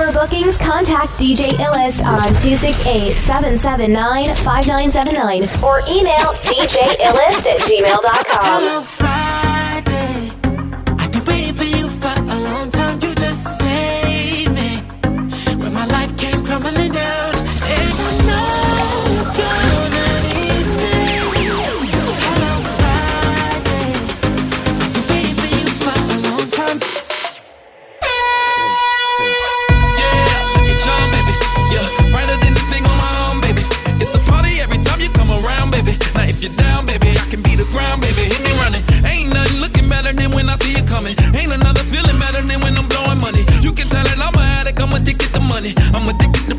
For bookings, contact DJ Illist on 268-779-5979 or email djillist at gmail.com. Hello, money. I'm addicted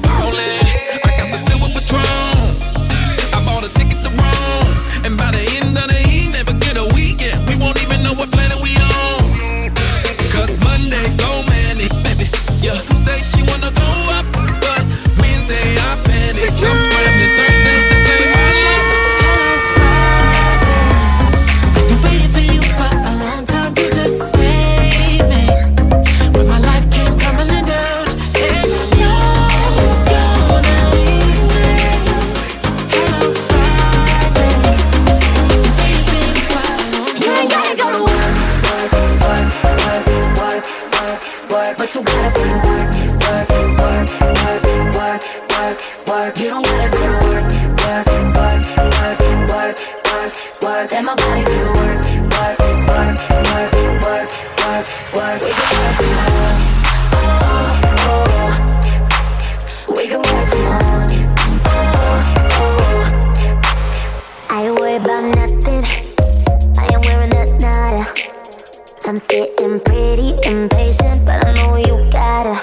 I'm sitting pretty impatient, but I know you gotta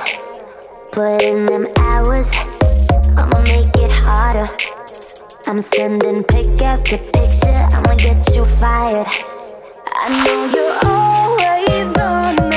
put in them hours. I'ma make it harder. I'm sending pick after picture, I'ma get you fired. I know you're always on.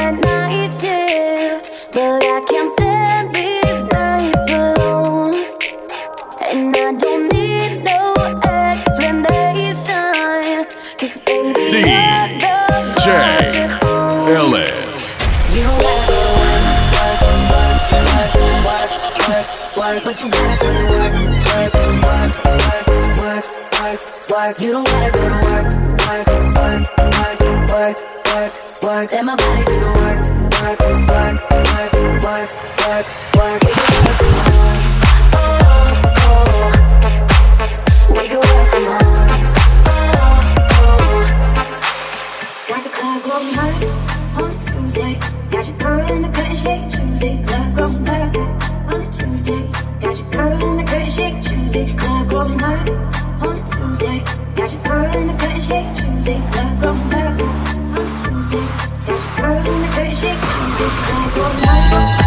but you gotta go to work, work, work, work, work, work, work. You don't gotta go to work, work, work, work, work, work, work. Let my body do the work, work, work, work, work, work, work. We can work tomorrow. Oh, oh. oh. We can work tomorrow. Oh, oh. Got the club going hot on Tuesday. Got your girl in the cut and shake Tuesday. Club going perfect girl in the curtain shake Tuesday, club go mad on Tuesday. Got your girl in the curtain shake Tuesday, club go mad on Tuesday. Got your girl in the curtain shake Tuesday, club go mad.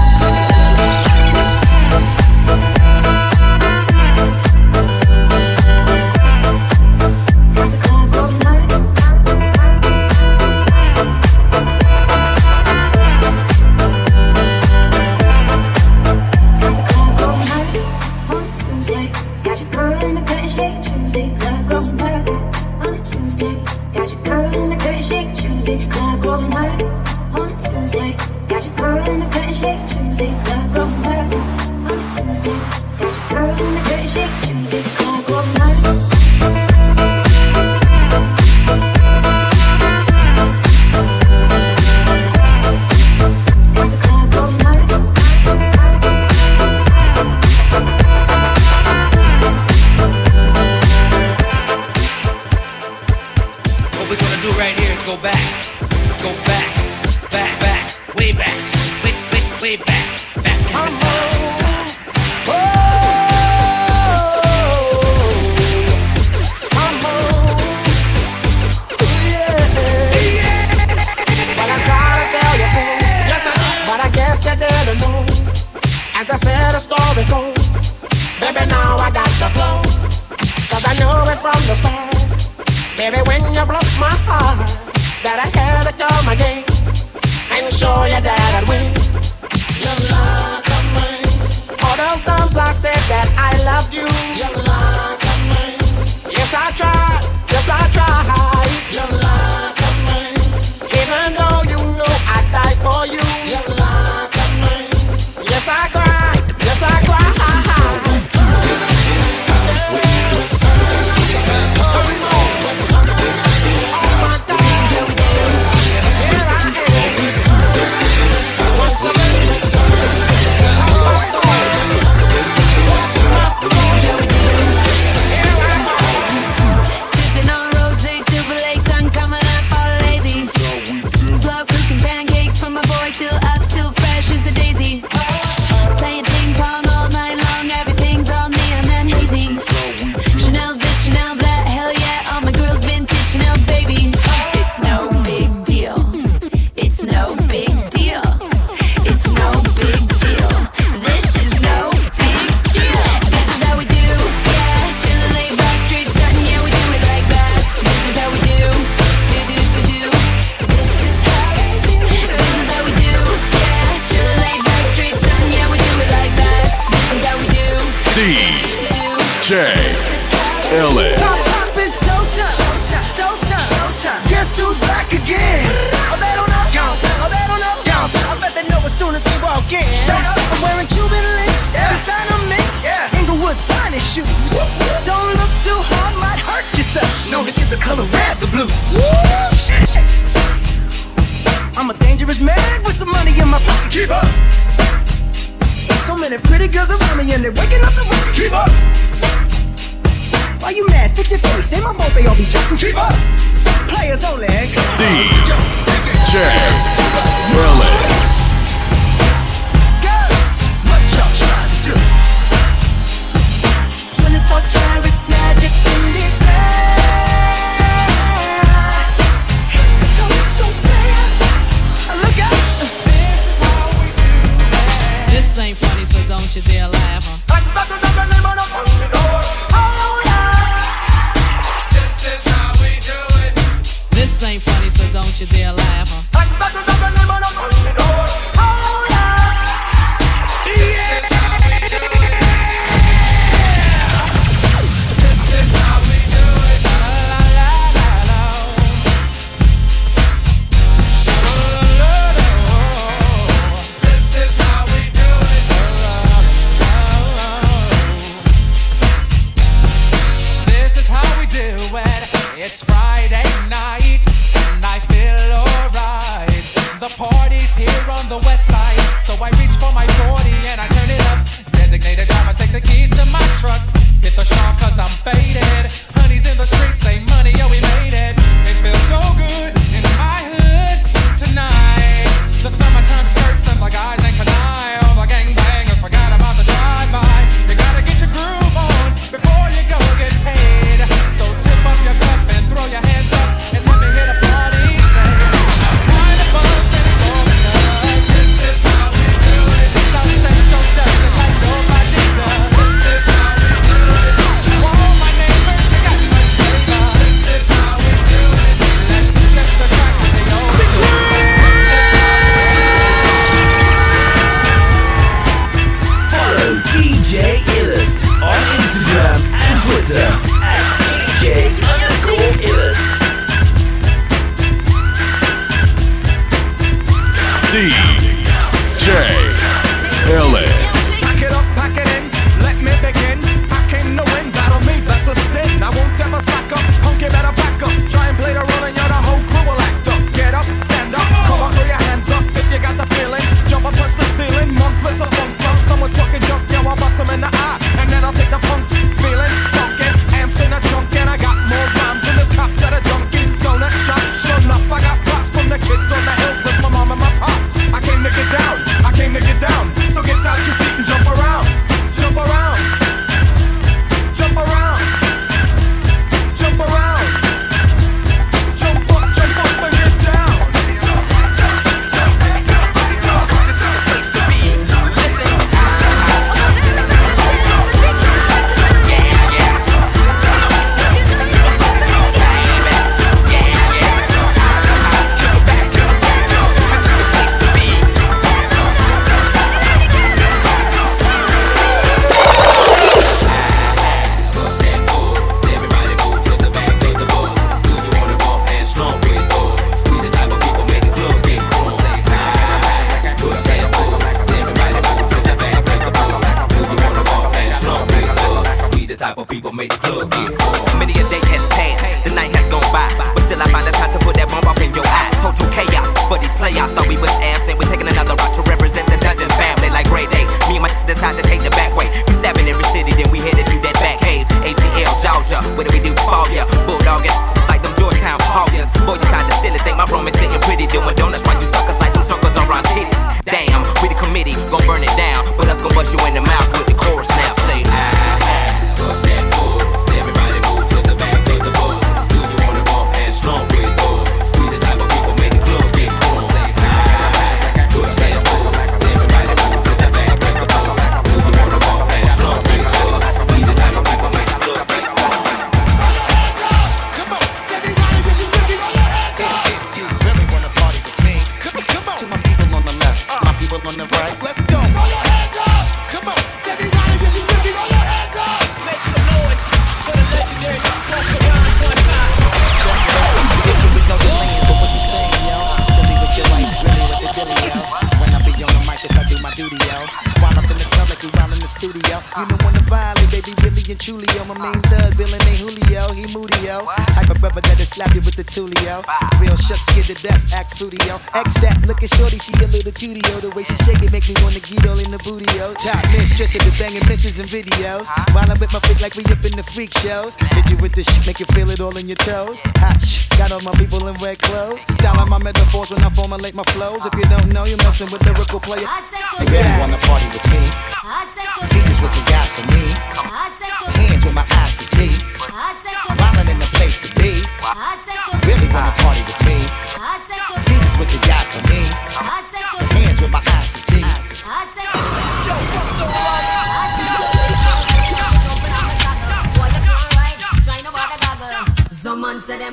chick. Yo. Top mistress of the banging misses and videos. While I'm with my freak like we up in the freak shows. Did you with the shit, make you feel it all in your toes? Hot shh, got all my people in red clothes. Dialing my metaphors when I formulate my flows. If you don't know, you're messing with the lyrical player. You really wanna party with me? See just what you got for me. Hands with my eyes to see. Wildin' in the place to be.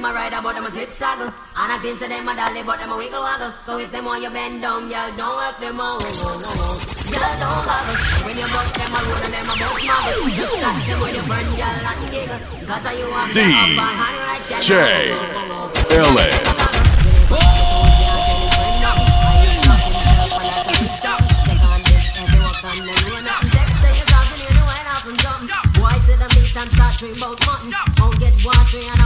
Them a ride but them a zip saggle And I think say them a dolly but them a wiggle waggle So if them want you bend down, y'all don't work them out Y'all don't goggle When you bust them a road and them a bust muggle Just chat them with your friend, y'all and giggle Cause you have the upper hand right, y'all DJ Ellis. Boy, say them beat and start dream about mutton. Don't get watery and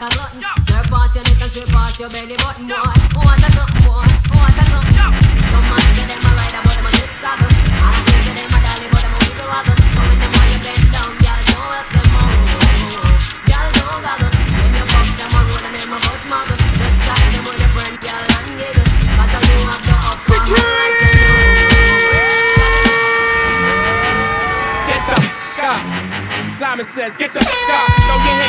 like a glutton. Slurp past your neck and straight past your belly button, boy. What a something, boy. What a something. Some man say them a rider, but them a hip saddle. And I think say them a dolly, but them a wiggle waggle. So when them want you bend down, y'all don't help them out. Y'all don't goggle. When you bump them a road and them a bus muggle. Just chat them with your friend, y'all and giggle. Cause I you have the upper hand right, you Get the fuck up. Simon says, get the fuck up. Throw your hands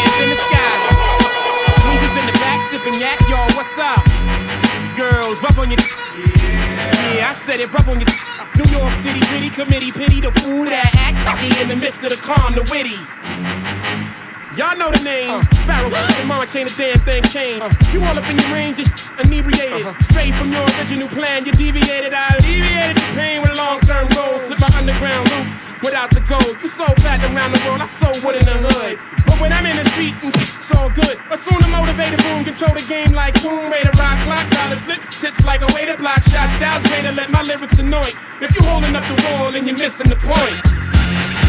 yak, y'all, what's up? Girls, rub on your. Yeah, I said it, rub on your. New York City gritty committee, pity the fool that act be in the midst of the calm, the witty. Y'all know the name. Uh. Pharaoh, your mama chain a damn thing came. Uh. You all up in your range, just inebriated. Uh-huh. Straight from your original plan, you deviated. I alleviated the pain with long term goals. Slip my underground loop without the gold. You so fat around the world, I so wood in the hood. When I'm in the street, and it's all good. Assume the motivated boom, control the game like Tomb Raider, rock clock, dollars flip, tips like a way to block shots. Styles way to let my lyrics annoy. If you're holding up the wall and you're missing the point. Next thing,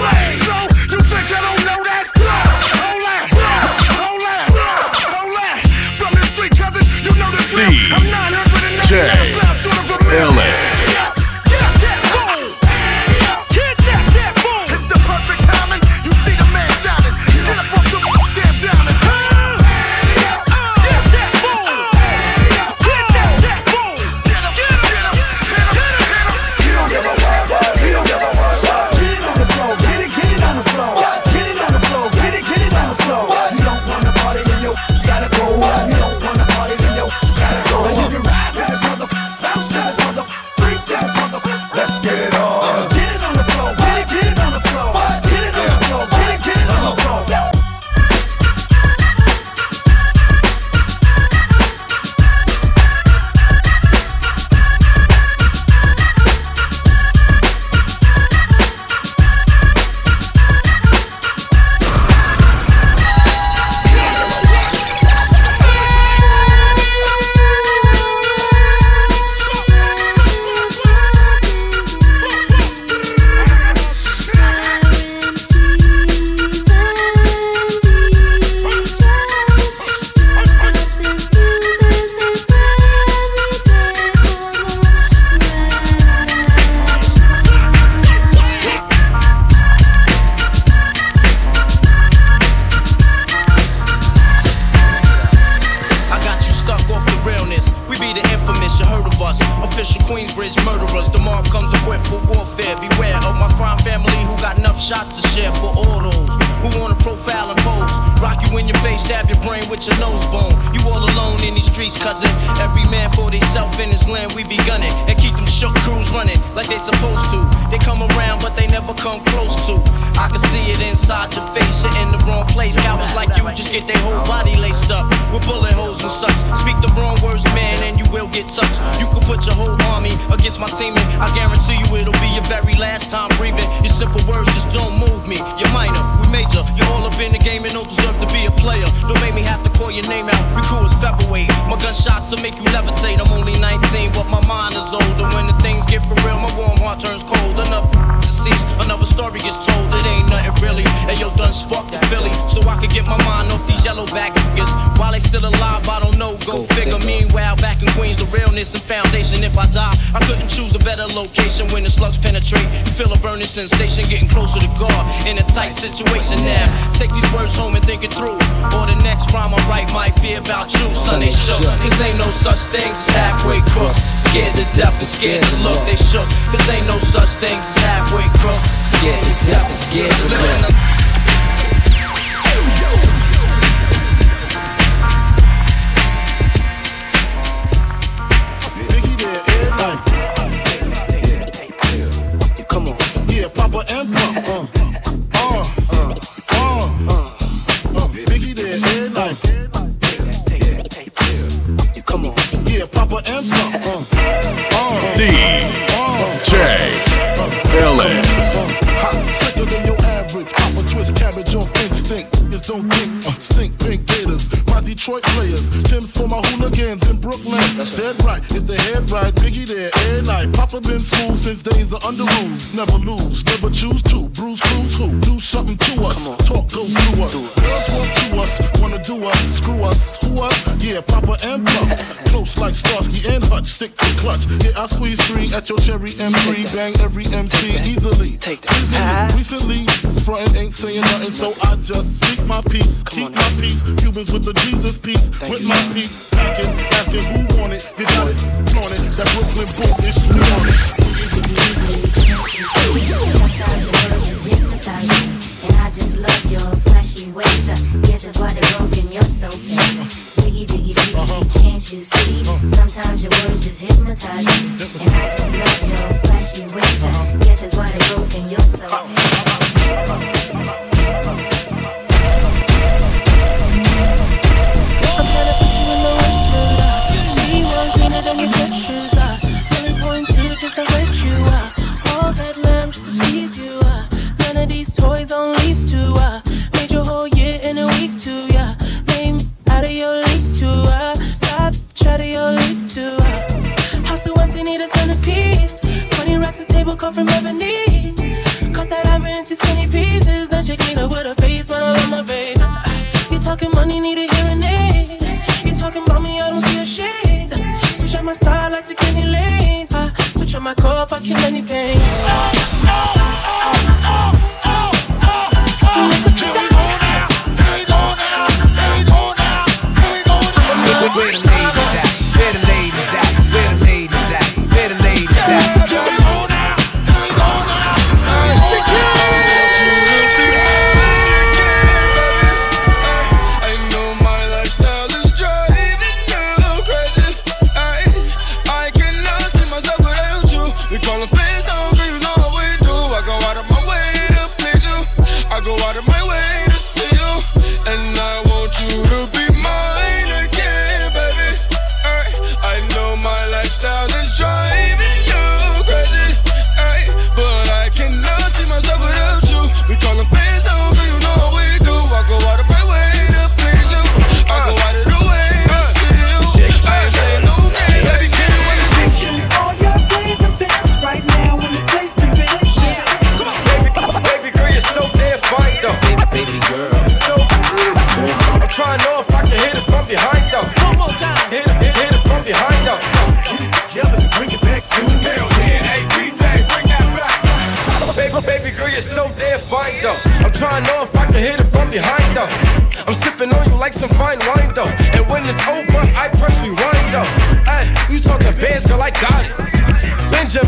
play. So about you, son, they shook. Cause ain't no such things as halfway crooks. Scared to death and scared to look, they shook. Cause ain't no such things as halfway crooks. Scared to death and scared to look. Chiefs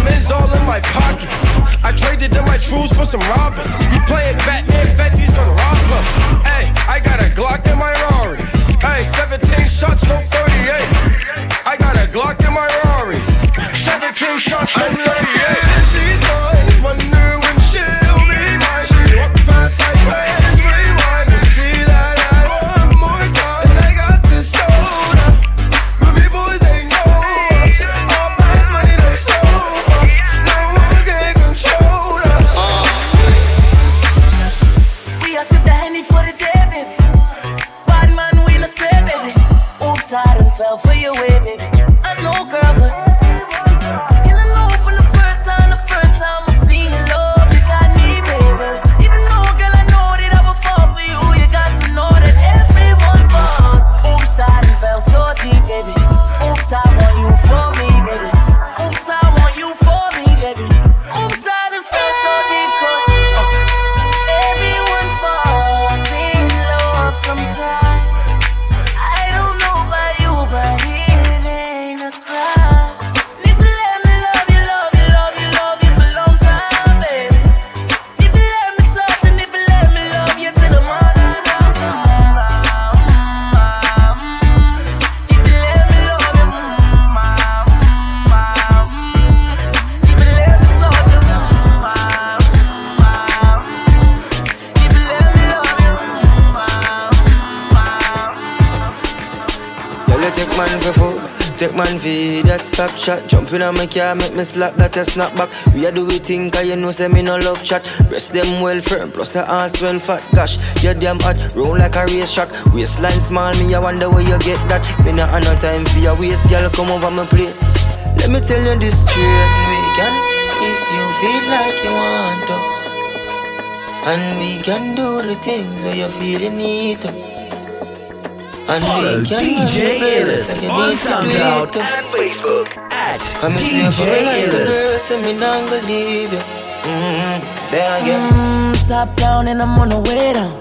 M's all in my pocket. I traded in my trues for some robins. You playing Batman, fact he's gonna rob him. Hey, I got a Glock in my Rari. Hey, 17 shots, no 38. I got a Glock in my Rari. 17 shots, no 38. Shot. Jump in on my car, make me slap that a snap back. We a do we think, cause you know say me no love chat. Breast them well firm, plus the ass well fat. Gosh, you damn hot, roll like a race track. Waistline small, me I wonder where you get that. Me not have no time for your waist, girl, come over my place. Let me tell you this straight, we can if you feel like you want to. And we can do the things where you feel you need to. And Follow we DJ embrace Illist like you on need to do SoundCloud and Facebook at Come and stay for DJ me like the Illest. girl, say me not gonna leave you. Mm-hmm. There again. Mm, top down and I'm on the way down.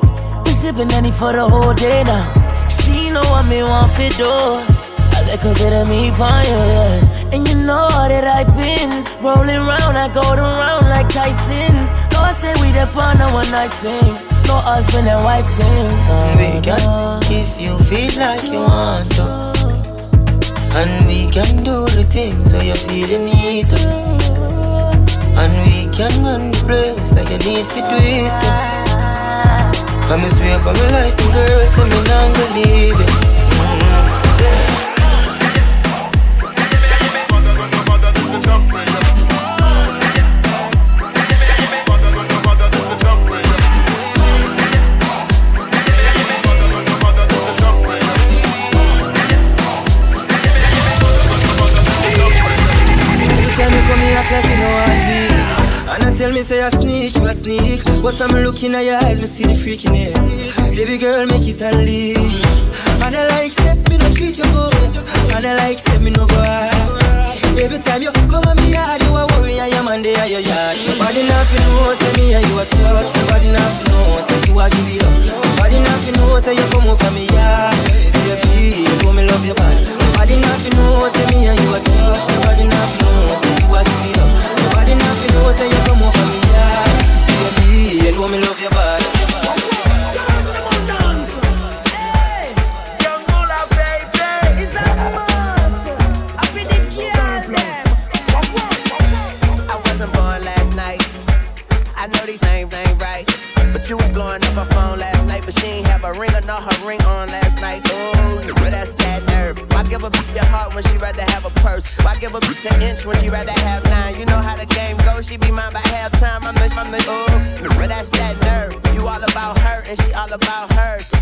Been sipping any for the whole day now. She know what me want for do. A little bit of me pon you, yeah. And you know that I've been rolling round, I go around like Tyson. No, I say we the fun a one night thing. No husband and wife thing. We can, if you feel like you want to. And we can do the things where you feel you need to. And we can run the place like you need to do it. Come and swear by my life, girl, so me not gonna leave it. Me, say I sneak, you a sneak. But from looking at your eyes, me see the freakiness. Baby girl, make it a leave. And I like, say, me no treat you good. And I like, say, me no go hard. Every time you come at me yard, you a worry, I am on the your yard. Nobody nothing know, say me and you a touch. Nobody nothing know, say you a give it up. Nobody nothing know, say you come over me yard. Baby, you know me love you bad. Nobody nothing know, say me and you a touch. Nobody nothing know, say you a give it up. Nobody nothing know, say you come over. Love. I wasn't born last night. I know these names ain't right. But you was blowing up her phone last night. But she ain't have a ring or not her ring on last night. Ooh, but that's that nerve. Why give a bitch your heart when she rather have a purse? Why give a bitch an inch when she rather have nine? You know how the game goes. She be mine by halftime. I'm the, I'm the, ooh, and she all about hers.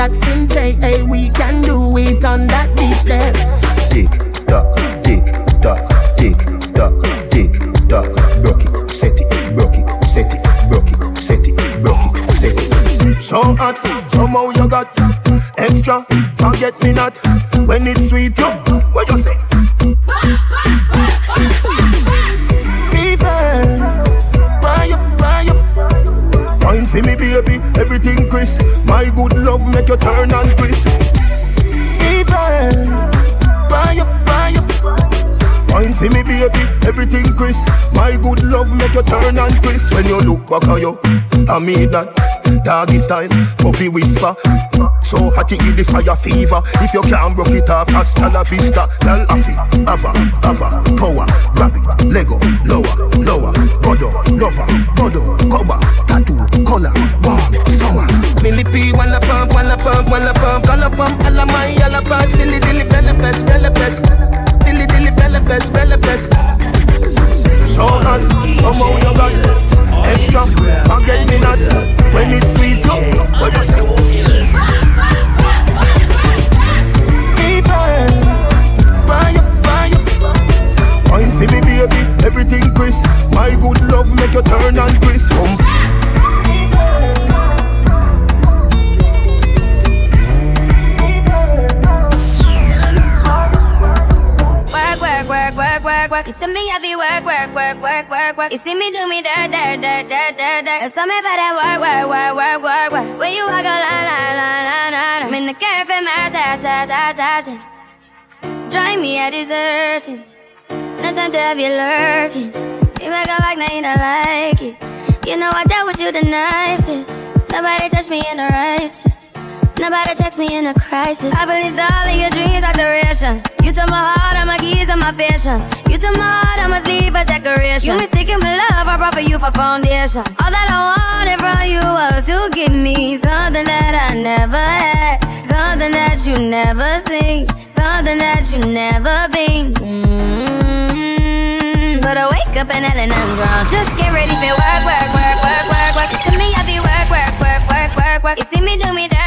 Portmore, that's in JA. We can do it on that beach there. Tick tock, tick tock, tick tock, tick tock. Broke it, set it, broke it, set it, broke it, set it, broke it, set it. So hot, somehow you got extra. Forget me not when it's sweet. You, what you say? When you look back at you, I mean that doggy style, puppy whisper. So hot it the fire fever. If you can't broke it off, hasta la vista. Girl, ava, ava, power, grab Lego, lower, lower, godo, lover, godo, cover, tattoo, color, warm, summer. Millie P, wanna pump, wanna pump, pump, pump, my, alla pump, silly dilly, bella best, silly dilly, bella best. So hot, somehow oh you got extra. Forget me not when it's sweet. You, what you say? Fever, buy up, buy up. Wine see me baby, everything crisp. My good love make you turn and crisp. Come. See me do me dirt, dirt, dirt, dirt, dirt, dirt. Some me for that work, work, work, work, work, work. When you walk a line, line, line, line, line. I'm in the cafe, my ta, ta, ta, ta, ta. Drive me a deserting. No time to have you lurking. You make a back, now you don't like it. You know I dealt with you the nicest. Nobody touched me in the righteous. Nobody text me in a crisis. I believed all of your dreams are duration. You took my heart, all my keys, and my patience. You took my heart, I must leave a decoration. You mistaken my love, I brought for you for foundation. All that I wanted from you was to give me something that I never had, something that you never seen, something that you never been. Mm-hmm. But I wake up and I'm wrong. Just get ready for work, work, work, work, work, work. To me, I be work, work, work, work, work, work. You see me do me dirt,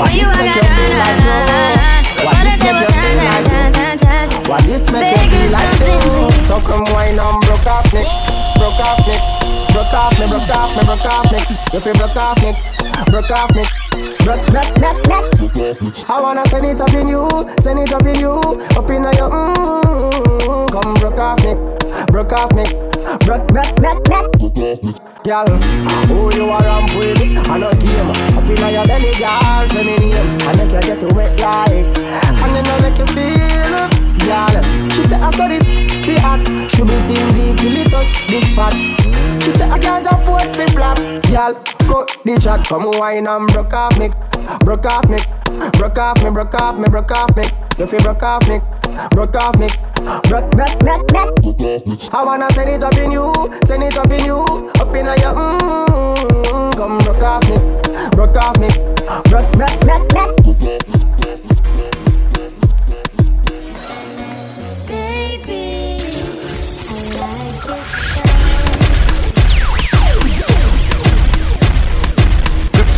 Why this make you feel like that? Why this make you feel like that? Why this make you feel like that? So come wine and broke off me, broke off me, broke off me, broke off me, broke off me. You feel broke off me, broke off me. Broke, broke, broke, broke. I wanna send it up in you, send it up in you, up in your mm. Come broke off me, broke off me, broke, broke, broke, broke. Girl, who you are ramp with? I know game. Up in your belly, girl, say me name. I make you get wet like, and then I make you feel, girl. She say I saw it, be hot. She be team deep, me touch this spot. She say I can't afford flip flop, girl. Cut the chat, come wine and broke off me, broke off me, broke off me, broke off me, broke off me. You feel broke off me, broke off me, broke, broke, broke, broke. I wanna send it up in you, send it up in you, up in your mm. Come broke off me, broke off me, broke, broke, broke, broke.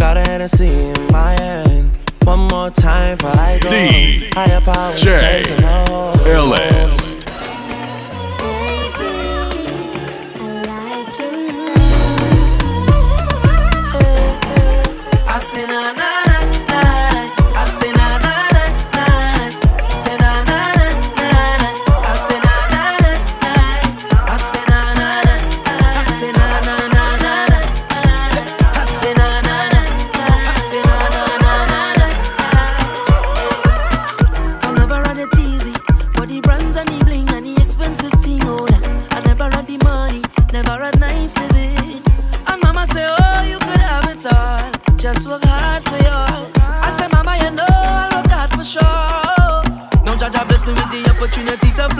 Got a Hennessy in my hand. One more time before I go. Higher powers DJ taking a hold on I say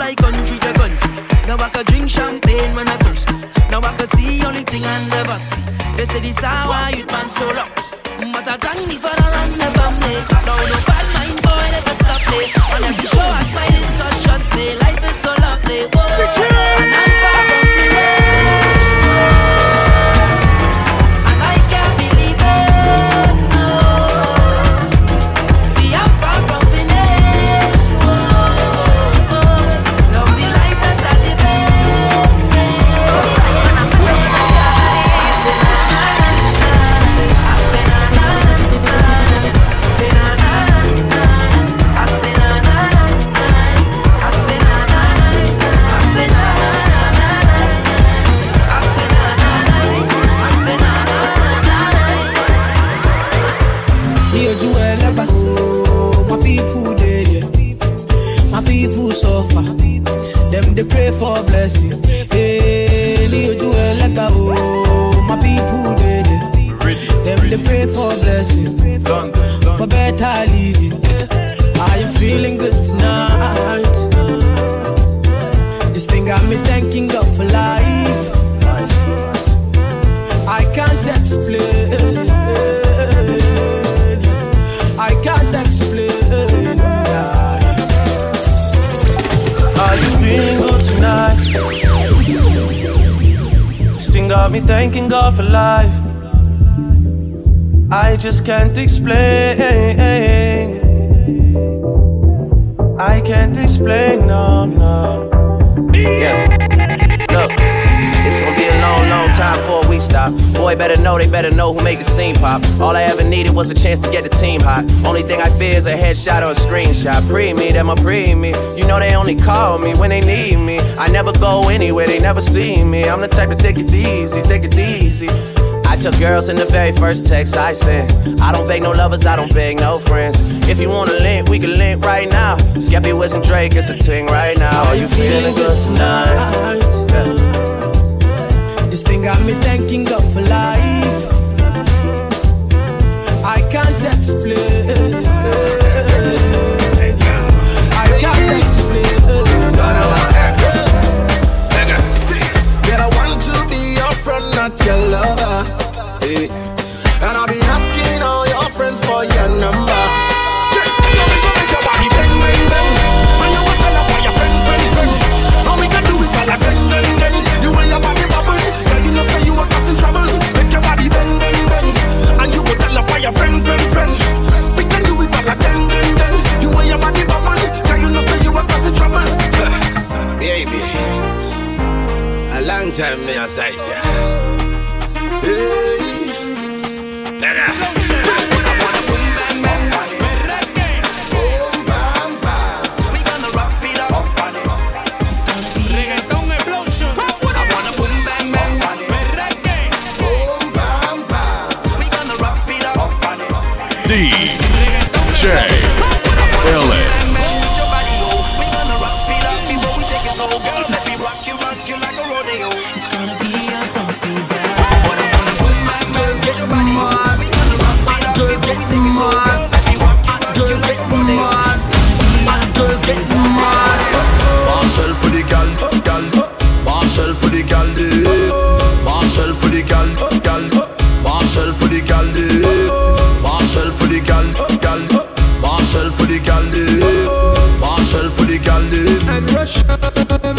fly country to country. Now I can drink champagne when I thirst. Now I can see only thing I never see. They say this how I youth man so lucky. But I thank me for the run the family. Now no was a chance to get the team hot. Only thing I fear is a headshot or a screenshot. Pre me, them a pre me. You know they only call me when they need me. I never go anywhere, they never see me. I'm the type to take it easy, take it easy. I took girls in the very first text I sent. I don't beg no lovers, I don't beg no friends. If you wanna link, we can link right now. Skepta was and Drake, it's a ting right now. Are you feeling good tonight? This thing got me thanking God for life. I can't explain. time me anxiety. and Russia.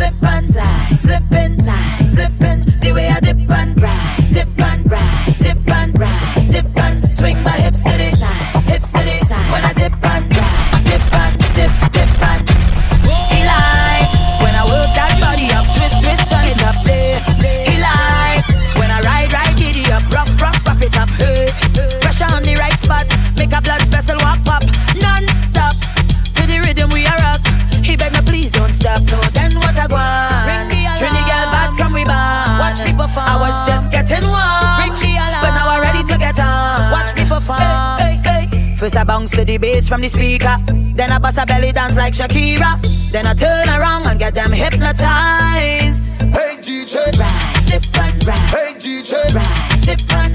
slip and slide, slip from the speaker. Then I bust a belly dance like Shakira. Then I turn around and get them hypnotized. Hey DJ, ride, dip and ride. Hey DJ, ride, dip and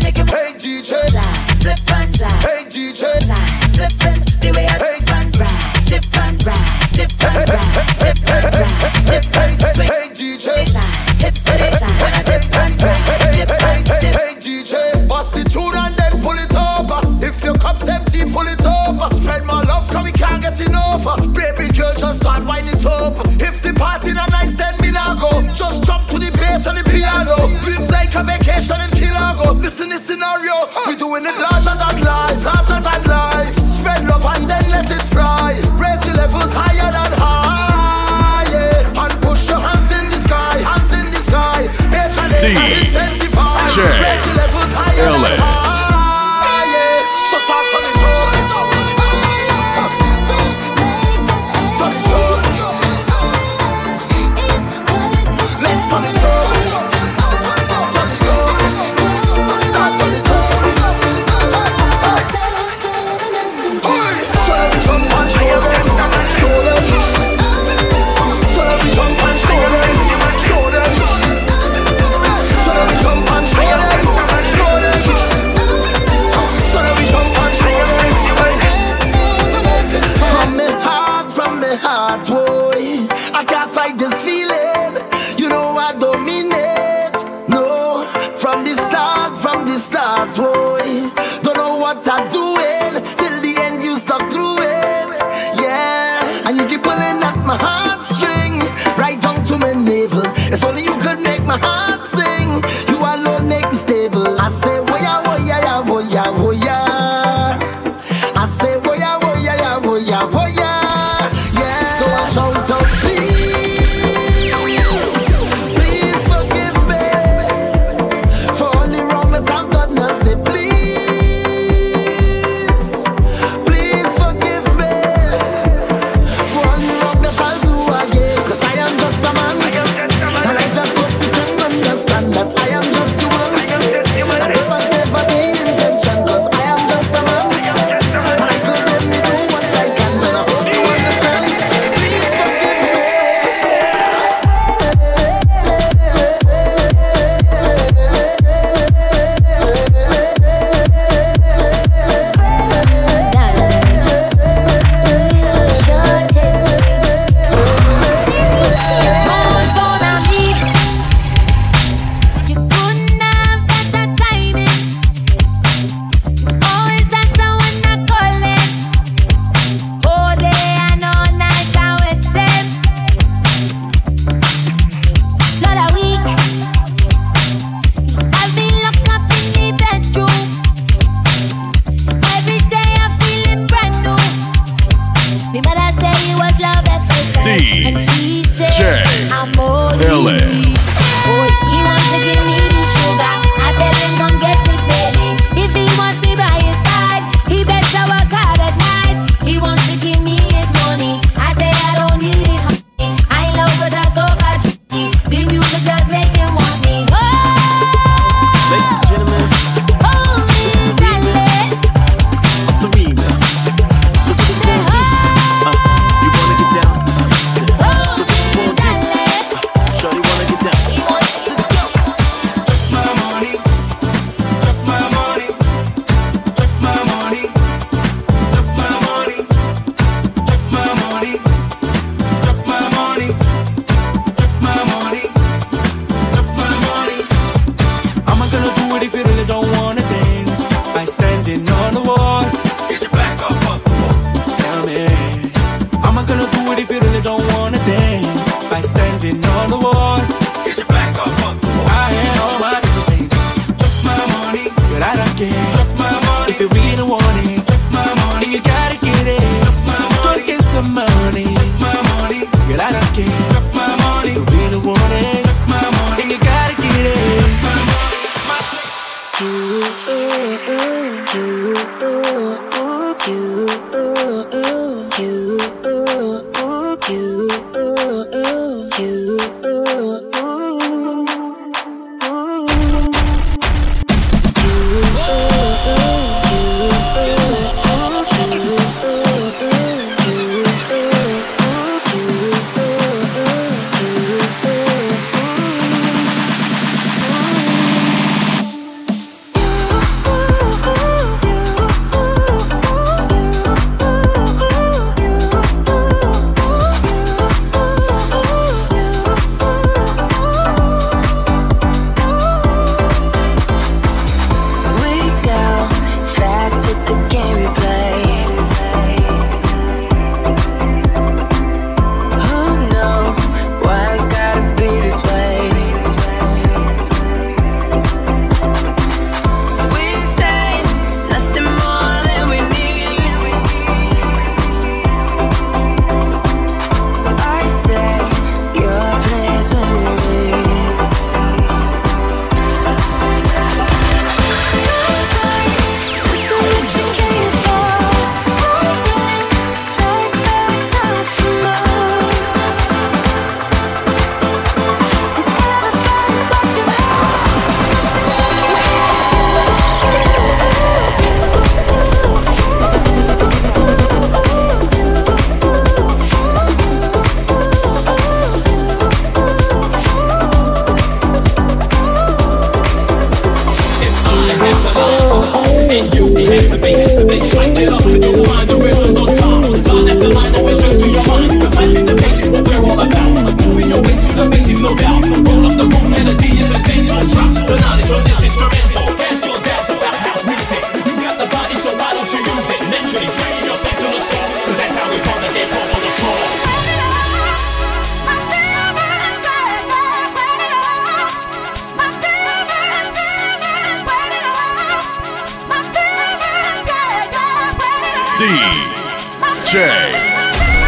J.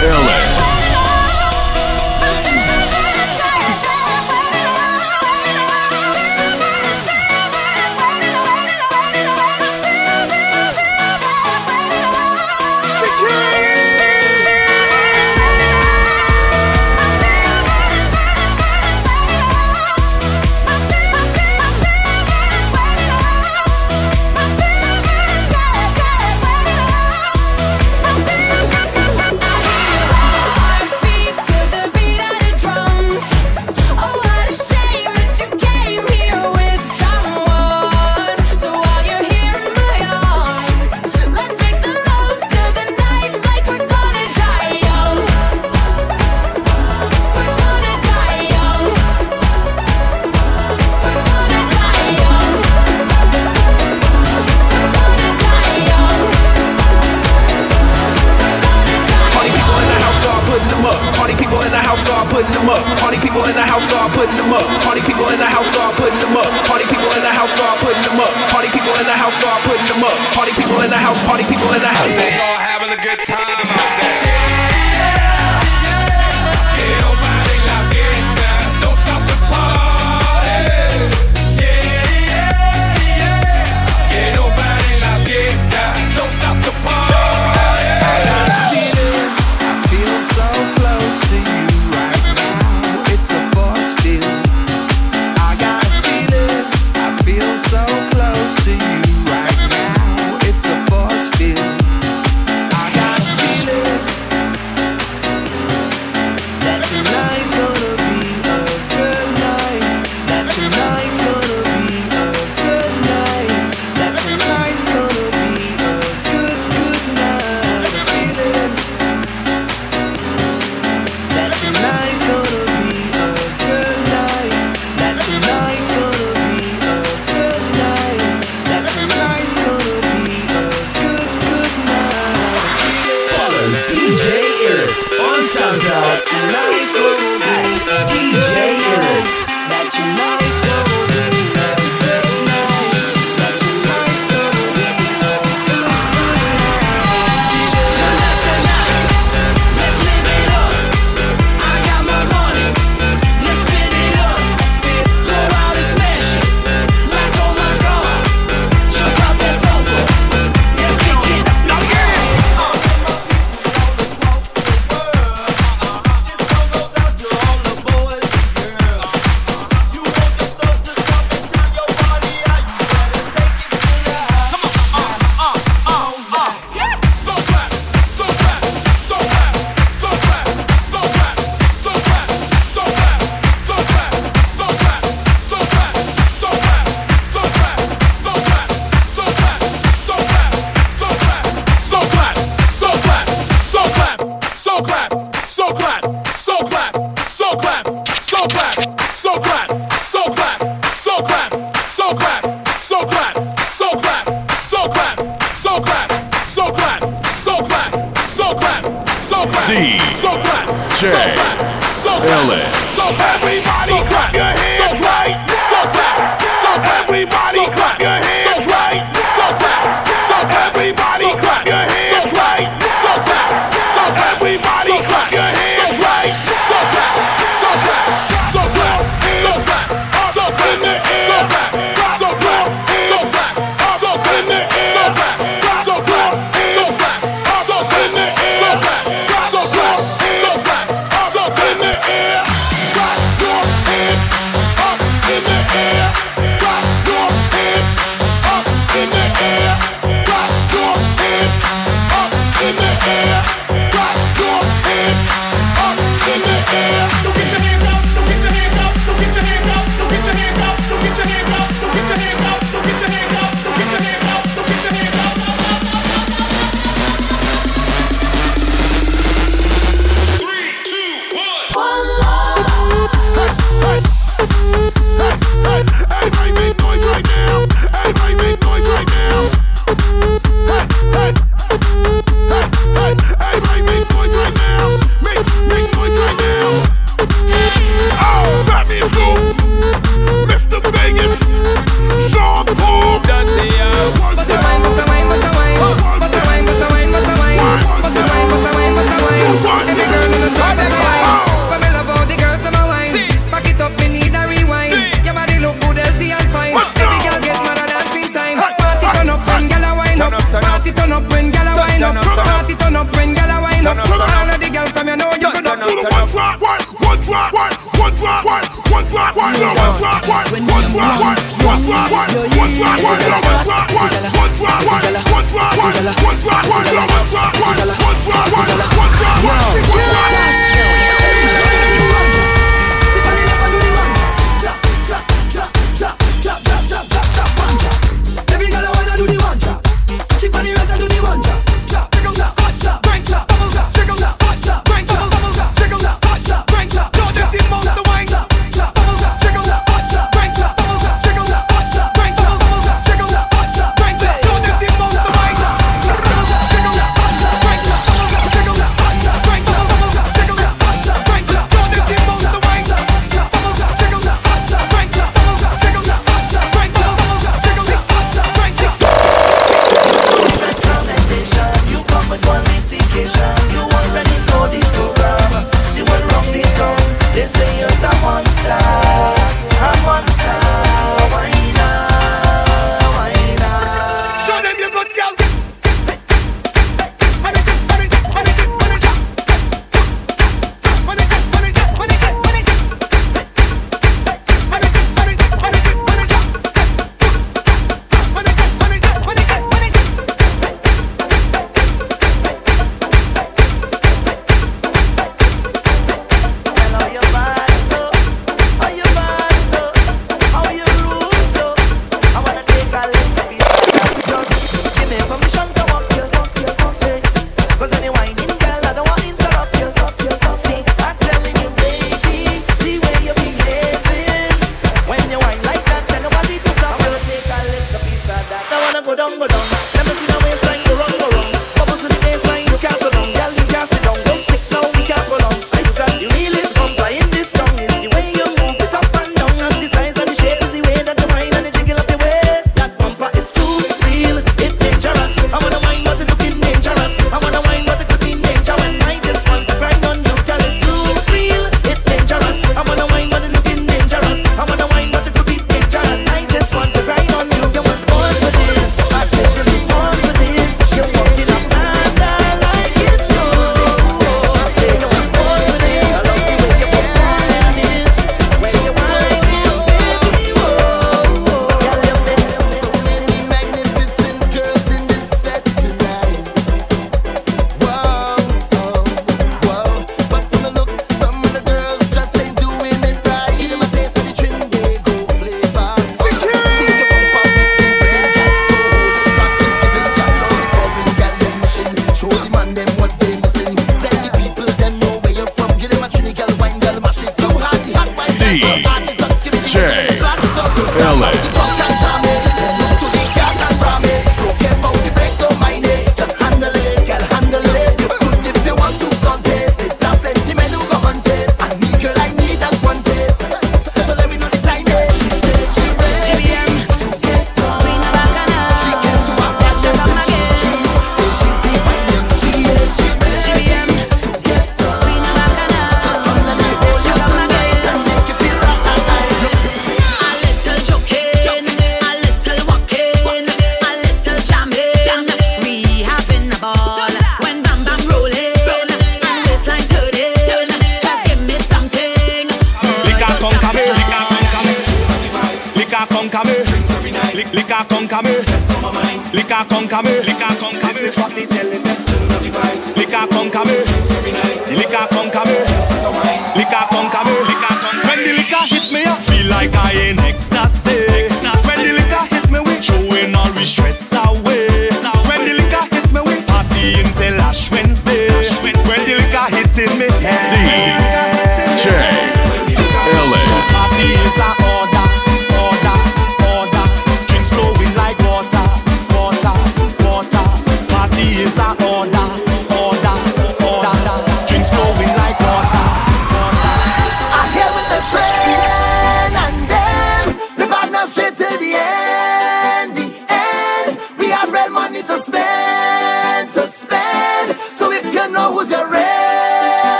Ellis.